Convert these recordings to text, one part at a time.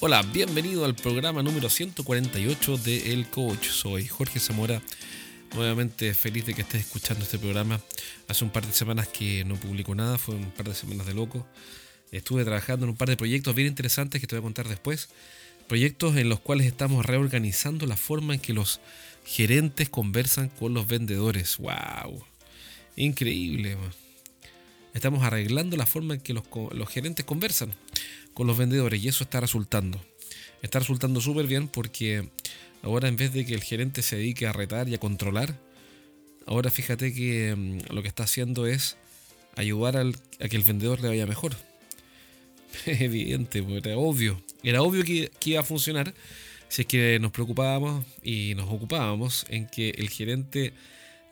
Hola, bienvenido al programa número 148 de El Coach. Soy Jorge Zamora. Nuevamente feliz de que estés escuchando este programa. Hace un par de semanas que no publico nada, fue un par de semanas de loco. Estuve trabajando en un par de proyectos bien interesantes que te voy a contar después. Proyectos en los cuales estamos reorganizando la forma en que los gerentes conversan con los vendedores. ¡Wow! Increíble. Estamos arreglando la forma en que los, los gerentes conversan con los vendedores y eso está resultando. Está resultando súper bien porque ahora en vez de que el gerente se dedique a retar y a controlar, ahora fíjate que mm, lo que está haciendo es ayudar a que el vendedor le vaya mejor. Evidente, pues, era obvio. Era obvio que, que iba a funcionar si es que nos preocupábamos y nos ocupábamos en que el gerente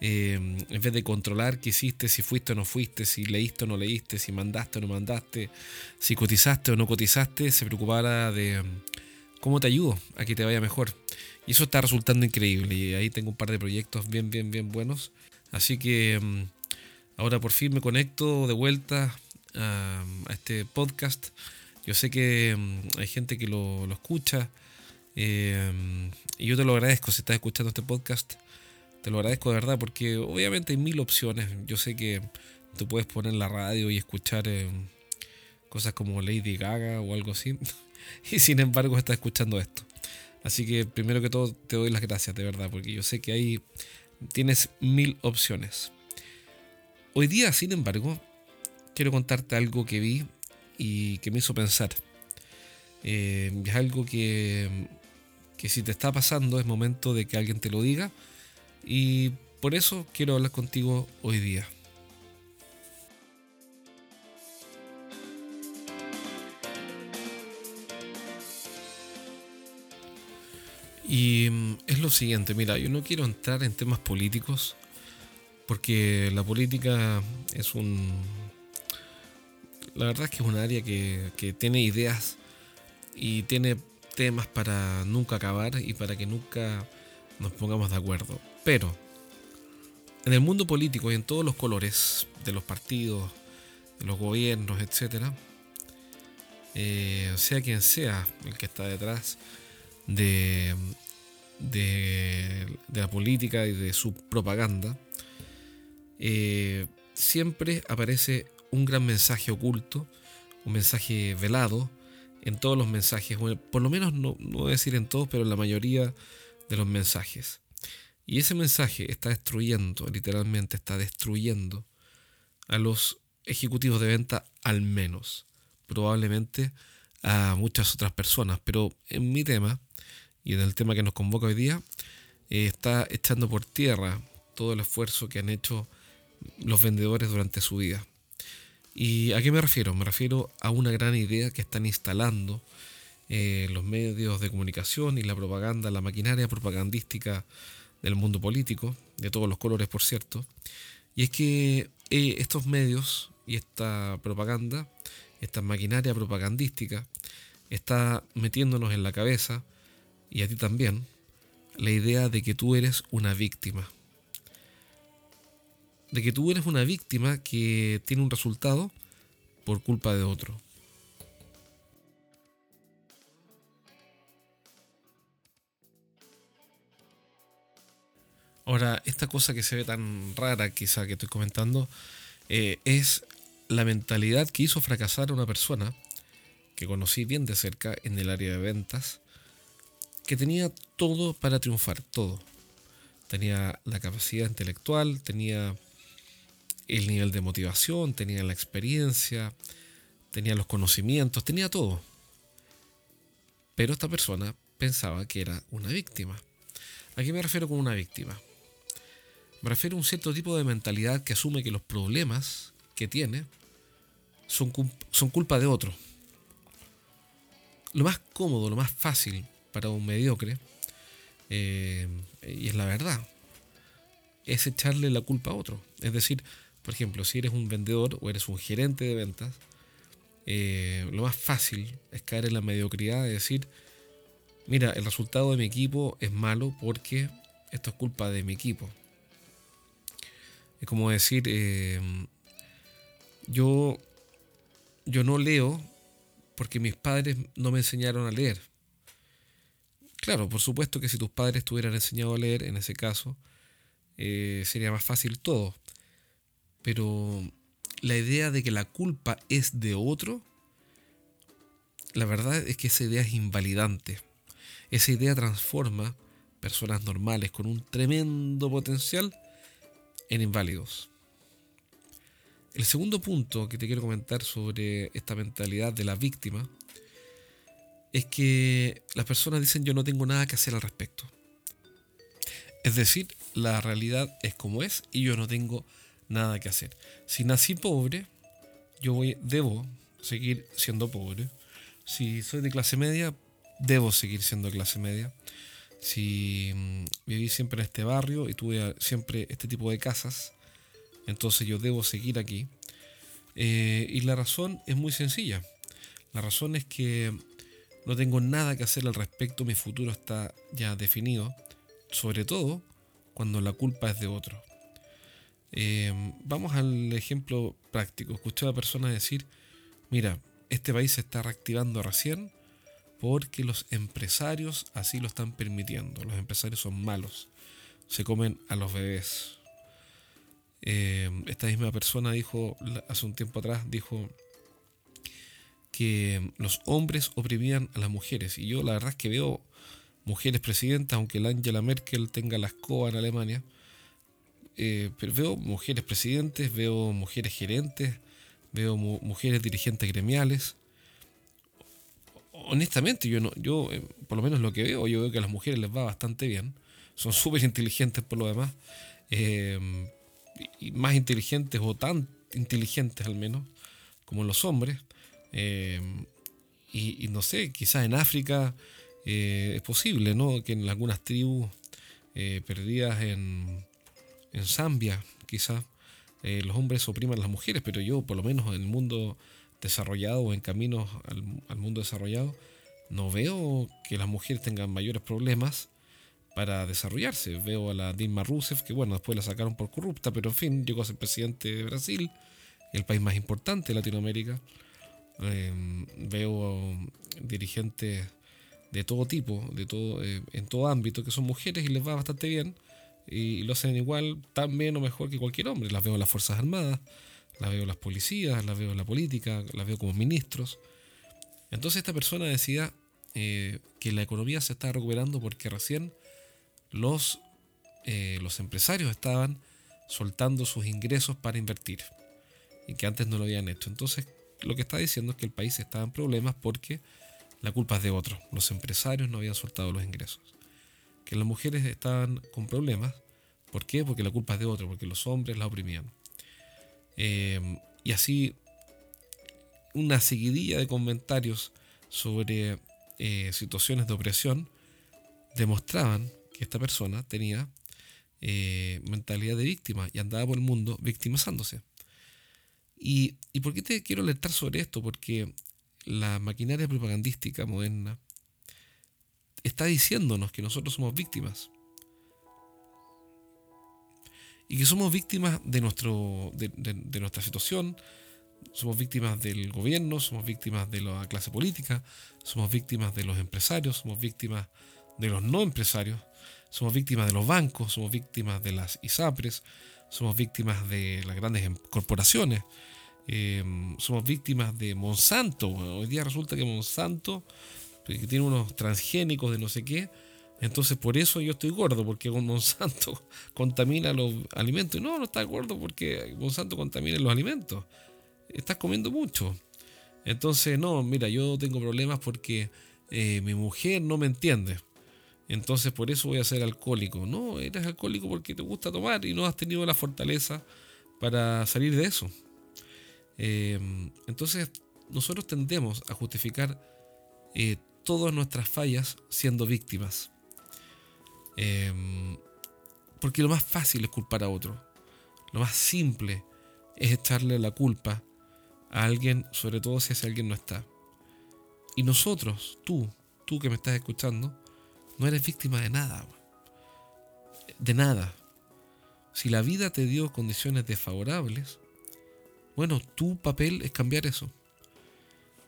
eh, en vez de controlar qué hiciste, si fuiste o no fuiste, si leíste o no leíste, si mandaste o no mandaste, si cotizaste o no cotizaste, se preocupara de mm, cómo te ayudo a que te vaya mejor. Y eso está resultando increíble. Y ahí tengo un par de proyectos bien, bien, bien buenos. Así que mm, ahora por fin me conecto de vuelta a, este podcast. Yo sé que mm, hay gente que lo, escucha. Eh, y yo te lo agradezco si estás escuchando este podcast. Te lo agradezco de verdad porque obviamente hay mil opciones. Yo sé que tú puedes poner la radio y escuchar eh, cosas como Lady Gaga o algo así. y sin embargo estás escuchando esto. Así que primero que todo te doy las gracias de verdad porque yo sé que ahí tienes mil opciones. Hoy día, sin embargo, quiero contarte algo que vi y que me hizo pensar. Eh, es algo que, que si te está pasando es momento de que alguien te lo diga y por eso quiero hablar contigo hoy día. Y mm, es lo siguiente, mira, yo no quiero entrar en temas políticos porque la política es un... La verdad es que es un área que, que tiene ideas y tiene temas para nunca acabar y para que nunca nos pongamos de acuerdo. Pero en el mundo político y en todos los colores de los partidos, de los gobiernos, etc., eh, sea quien sea el que está detrás de, de, la política y de su propaganda, eh, siempre aparece un gran mensaje oculto, un mensaje velado en todos los mensajes, por lo menos no, no decir en todos, pero en la mayoría de los mensajes. Y ese mensaje está destruyendo, literalmente está destruyendo a los ejecutivos de venta al menos. Probablemente a muchas otras personas. Pero en mi tema y en el tema que nos convoca hoy día, eh, está echando por tierra todo el esfuerzo que han hecho los vendedores durante su vida. ¿Y a qué me refiero? Me refiero a una gran idea que están instalando eh, los medios de comunicación y la propaganda, la maquinaria propagandística del mundo político, de todos los colores por cierto, y es que eh, estos medios y esta propaganda, esta maquinaria propagandística, está metiéndonos en la cabeza, y a ti también, la idea de que tú eres una víctima. De que tú eres una víctima que tiene un resultado por culpa de otro. Ahora, esta cosa que se ve tan rara, quizá que estoy comentando, eh, es la mentalidad que hizo fracasar a una persona que conocí bien de cerca en el área de ventas, que tenía todo para triunfar, todo. Tenía la capacidad intelectual, tenía el nivel de motivación, tenía la experiencia, tenía los conocimientos, tenía todo. Pero esta persona pensaba que era una víctima. ¿A qué me refiero con una víctima? Me refiero a un cierto tipo de mentalidad que asume que los problemas que tiene son, son culpa de otro. Lo más cómodo, lo más fácil para un mediocre, eh, y es la verdad, es echarle la culpa a otro. Es decir, por ejemplo, si eres un vendedor o eres un gerente de ventas, eh, lo más fácil es caer en la mediocridad de decir, mira, el resultado de mi equipo es malo porque esto es culpa de mi equipo. Es como decir, eh, yo, yo no leo porque mis padres no me enseñaron a leer. Claro, por supuesto que si tus padres te hubieran enseñado a leer, en ese caso, eh, sería más fácil todo. Pero la idea de que la culpa es de otro, la verdad es que esa idea es invalidante. Esa idea transforma personas normales con un tremendo potencial en inválidos. El segundo punto que te quiero comentar sobre esta mentalidad de la víctima es que las personas dicen yo no tengo nada que hacer al respecto. Es decir, la realidad es como es y yo no tengo nada que hacer. Si nací pobre, yo voy, debo seguir siendo pobre. Si soy de clase media, debo seguir siendo clase media. Si mm, viví siempre en este barrio y tuve siempre este tipo de casas, entonces yo debo seguir aquí. Eh, y la razón es muy sencilla. La razón es que no tengo nada que hacer al respecto, mi futuro está ya definido, sobre todo cuando la culpa es de otro. Eh, vamos al ejemplo práctico. Escuché a una persona decir, mira, este país se está reactivando recién porque los empresarios así lo están permitiendo. Los empresarios son malos, se comen a los bebés. Eh, esta misma persona dijo hace un tiempo atrás, dijo que los hombres oprimían a las mujeres. Y yo la verdad es que veo mujeres presidentas, aunque la Angela Merkel tenga la escoba en Alemania. Eh, pero veo mujeres presidentes, veo mujeres gerentes, veo mujeres dirigentes gremiales. Honestamente, yo no, yo eh, por lo menos lo que veo, yo veo que a las mujeres les va bastante bien. Son súper inteligentes por lo demás. Eh, más inteligentes o tan inteligentes al menos como los hombres. Eh, y, no sé, quizás en África es posible, ¿no? Que en algunas tribus perdidas en, en Zambia, quizás los hombres opriman a las mujeres, pero yo, por lo menos en el mundo desarrollado o en caminos al, al mundo desarrollado, no veo que las mujeres tengan mayores problemas para desarrollarse. Veo a la Dilma Rousseff, que bueno, después la sacaron por corrupta, pero en fin, llegó a ser presidente de Brasil, el país más importante de Latinoamérica. Em, veo dirigentes de todo tipo, de todo, eh, en todo ámbito, que son mujeres y les va bastante bien. Y, lo hacen igual, tan bien o mejor que cualquier hombre. Las veo en las Fuerzas Armadas, las veo las policías, las veo en la política, las veo como ministros. Entonces esta persona decía eh, que la economía se está recuperando porque recién los, eh, los empresarios estaban soltando sus ingresos para invertir y que antes no lo habían hecho. Entonces, lo que está diciendo es que el país estaba en problemas porque la culpa es de otros. Los empresarios no habían soltado los ingresos. Que las mujeres estaban con problemas. ¿Por qué? Porque la culpa es de otros, porque los hombres la oprimían. Eh, y así, una seguidilla de comentarios sobre eh, situaciones de opresión demostraban que esta persona tenía eh, mentalidad de víctima y andaba por el mundo victimizándose. Y, ¿Y por qué te quiero alertar sobre esto? Porque la maquinaria propagandística moderna está diciéndonos que nosotros somos víctimas. Y que somos víctimas de, nuestro, de, de, nuestra situación, somos víctimas del gobierno, somos víctimas de la clase política, somos víctimas de los empresarios, somos víctimas de los no empresarios, somos víctimas de los bancos, somos víctimas de las ISAPRES, somos víctimas de las grandes em, corporaciones, em, somos víctimas de Monsanto. Hoy día resulta que Monsanto, que tiene unos transgénicos de no sé qué, entonces por eso yo estoy gordo, porque Monsanto contamina los alimentos. No, no estás gordo porque Monsanto contamina los alimentos. Estás comiendo mucho. Entonces, no, mira, yo tengo problemas porque eh, mi mujer no me entiende. Entonces por eso voy a ser alcohólico. No, eres alcohólico porque te gusta tomar y no has tenido la fortaleza para salir de eso. Eh, entonces nosotros tendemos a justificar eh, todas nuestras fallas siendo víctimas. Eh, porque lo más fácil es culpar a otro. Lo más simple es echarle la culpa a alguien, sobre todo si ese alguien no está. Y nosotros, tú, tú que me estás escuchando, no eres víctima de nada. De nada. Si la vida te dio condiciones desfavorables, bueno, tu papel es cambiar eso.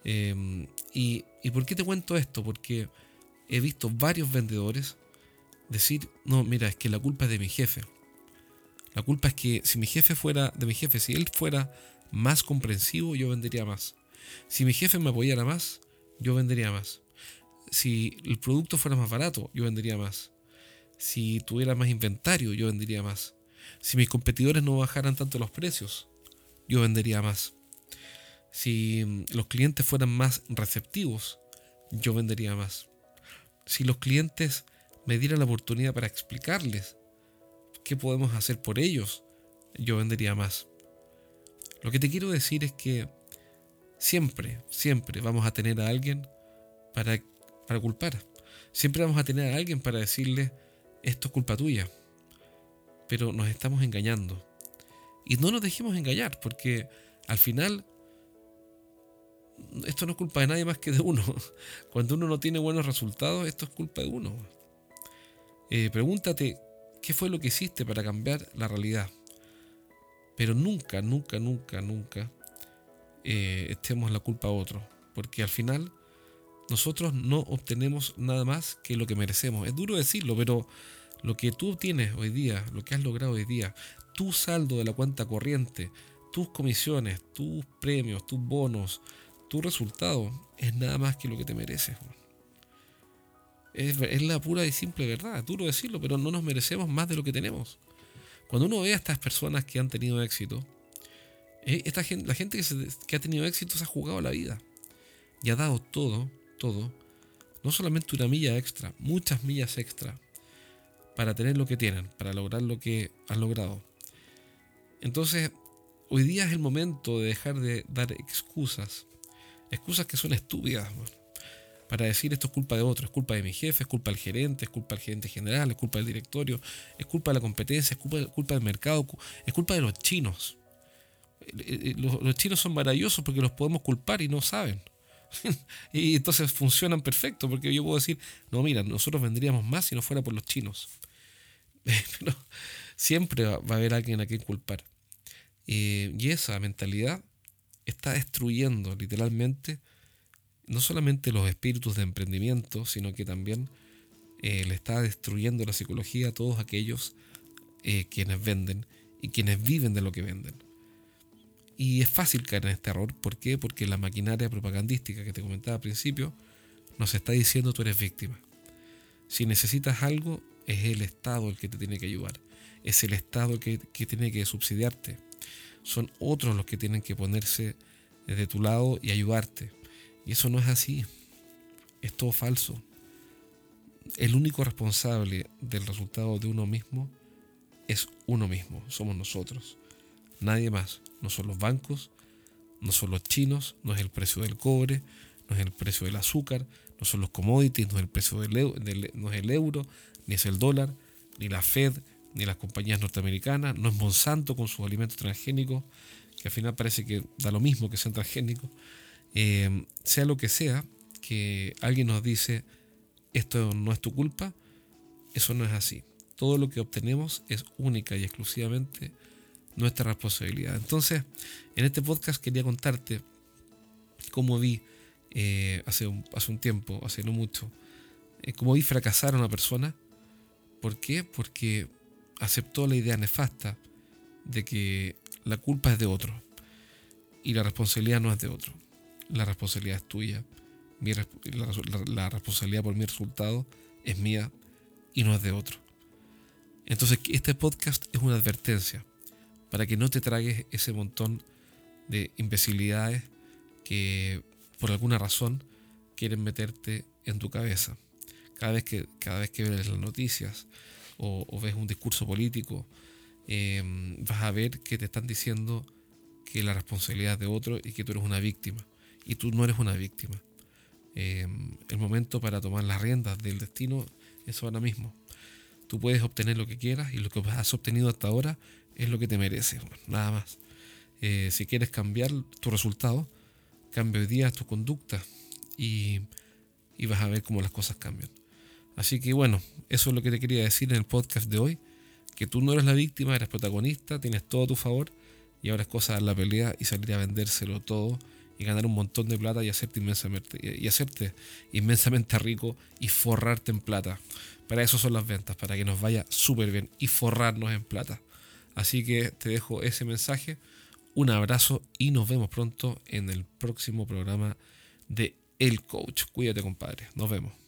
Em, y, ¿Y por qué te cuento esto? Porque he visto varios vendedores decir, no, mira, es que la culpa es de mi jefe. La culpa es que si mi jefe fuera, de mi jefe, si él fuera más comprensivo, yo vendería más. Si mi jefe me apoyara más, yo vendería más. Si el producto fuera más barato, yo vendería más. Si tuviera más inventario, yo vendería más. Si mis competidores no bajaran tanto los precios, yo vendería más. Si los clientes fueran más receptivos, yo vendería más. Si los clientes me dieran la oportunidad para explicarles qué podemos hacer por ellos, yo vendería más. Lo que te quiero decir es que siempre, siempre vamos a tener a alguien para, para culpar. Siempre vamos a tener a alguien para decirle, esto es culpa tuya. Pero nos estamos engañando. Y no nos dejemos engañar, porque al final esto no es culpa de nadie más que de uno. Cuando uno no tiene buenos resultados, esto es culpa de uno. Eh, pregúntate qué fue lo que hiciste para cambiar la realidad. Pero nunca, nunca, nunca, nunca eh, estemos la culpa a otro. Porque al final nosotros no obtenemos nada más que lo que merecemos. Es duro decirlo, pero lo que tú tienes hoy día, lo que has logrado hoy día, tu saldo de la cuenta corriente, tus comisiones, tus premios, tus bonos, tu resultado, es nada más que lo que te mereces. Es, la pura y simple verdad, duro decirlo, pero no nos merecemos más de lo que tenemos. Cuando uno ve a estas personas que han tenido éxito, eh, esta gente, la gente que, ha tenido éxito se ha jugado la vida y ha dado todo, todo, no solamente una milla extra, muchas millas extra para tener lo que tienen, para lograr lo que han logrado. Entonces, hoy día es el momento de dejar de dar excusas, excusas que son estúpidas para decir esto es culpa de otro, es culpa de mi jefe, es culpa del gerente, es culpa del gerente general, es culpa del directorio, es culpa de la competencia, es culpa, del mercado, es culpa de los chinos. Eh, eh, los, chinos son maravillosos porque los podemos culpar y no saben. y entonces funcionan perfecto porque yo puedo decir, no, mira, nosotros vendríamos más si no fuera por los chinos. Pero siempre va, a haber alguien a quien culpar. Eh, y esa mentalidad está destruyendo literalmente no solamente los espíritus de emprendimiento, sino que también eh, le está destruyendo la psicología a todos aquellos eh, quienes venden y quienes viven de lo que venden. Y es fácil caer en este error. ¿Por qué? Porque la maquinaria propagandística que te comentaba al principio nos está diciendo tú eres víctima. Si necesitas algo, es el Estado el que te tiene que ayudar. Es el Estado que, que tiene que subsidiarte. Son otros los que tienen que ponerse de tu lado y ayudarte. Y eso no es así. Es todo falso. El único responsable del resultado de uno mismo es uno mismo, somos nosotros. Nadie más. No son los bancos, no son los chinos, no es el precio del cobre, no es el precio del azúcar, no son los commodities, no es el precio del, no es el euro, ni es el dólar, ni la Fed, ni las compañías norteamericanas, no es Monsanto con sus alimentos transgénicos, que al final parece que da lo mismo que sean transgénicos. Eh, sea lo que sea, que alguien nos dice, esto no es tu culpa, eso no es así. Todo lo que obtenemos es única y exclusivamente nuestra responsabilidad. Entonces, en este podcast quería contarte cómo vi eh, hace, un, hace un tiempo, hace no mucho, eh, cómo vi fracasar a una persona. ¿Por qué? Porque aceptó la idea nefasta de que la culpa es de otro y la responsabilidad no es de otro la responsabilidad es tuya. la, responsabilidad por mi resultado es mía y no es de otro. Entonces, este podcast es una advertencia para que no te tragues ese montón de imbecilidades que por alguna razón quieren meterte en tu cabeza. Cada vez que, cada vez que ves las noticias o, ves un discurso político, eh, vas a ver que te están diciendo que la responsabilidad es de otro y que tú eres una víctima y tú no eres una víctima. Em, el momento para tomar las riendas del destino es ahora mismo. Tú puedes obtener lo que quieras y lo que has obtenido hasta ahora es lo que te mereces, nada más. Eh, si quieres cambiar tu resultado, cambia hoy día tu conducta y, y vas a ver cómo las cosas cambian. Así que bueno, eso es lo que te quería decir en el podcast de hoy, que tú no eres la víctima, eres protagonista, tienes todo a tu favor y ahora es cosa de dar la pelea y salir a vendérselo todo y ganar un montón de plata y hacerte inmensamente, rico y forrarte en plata. Para eso son las ventas, para que nos vaya súper bien y forrarnos en plata. Así que te dejo ese mensaje. Un abrazo y nos vemos pronto en el próximo programa de El Coach. Cuídate, compadre. Nos vemos.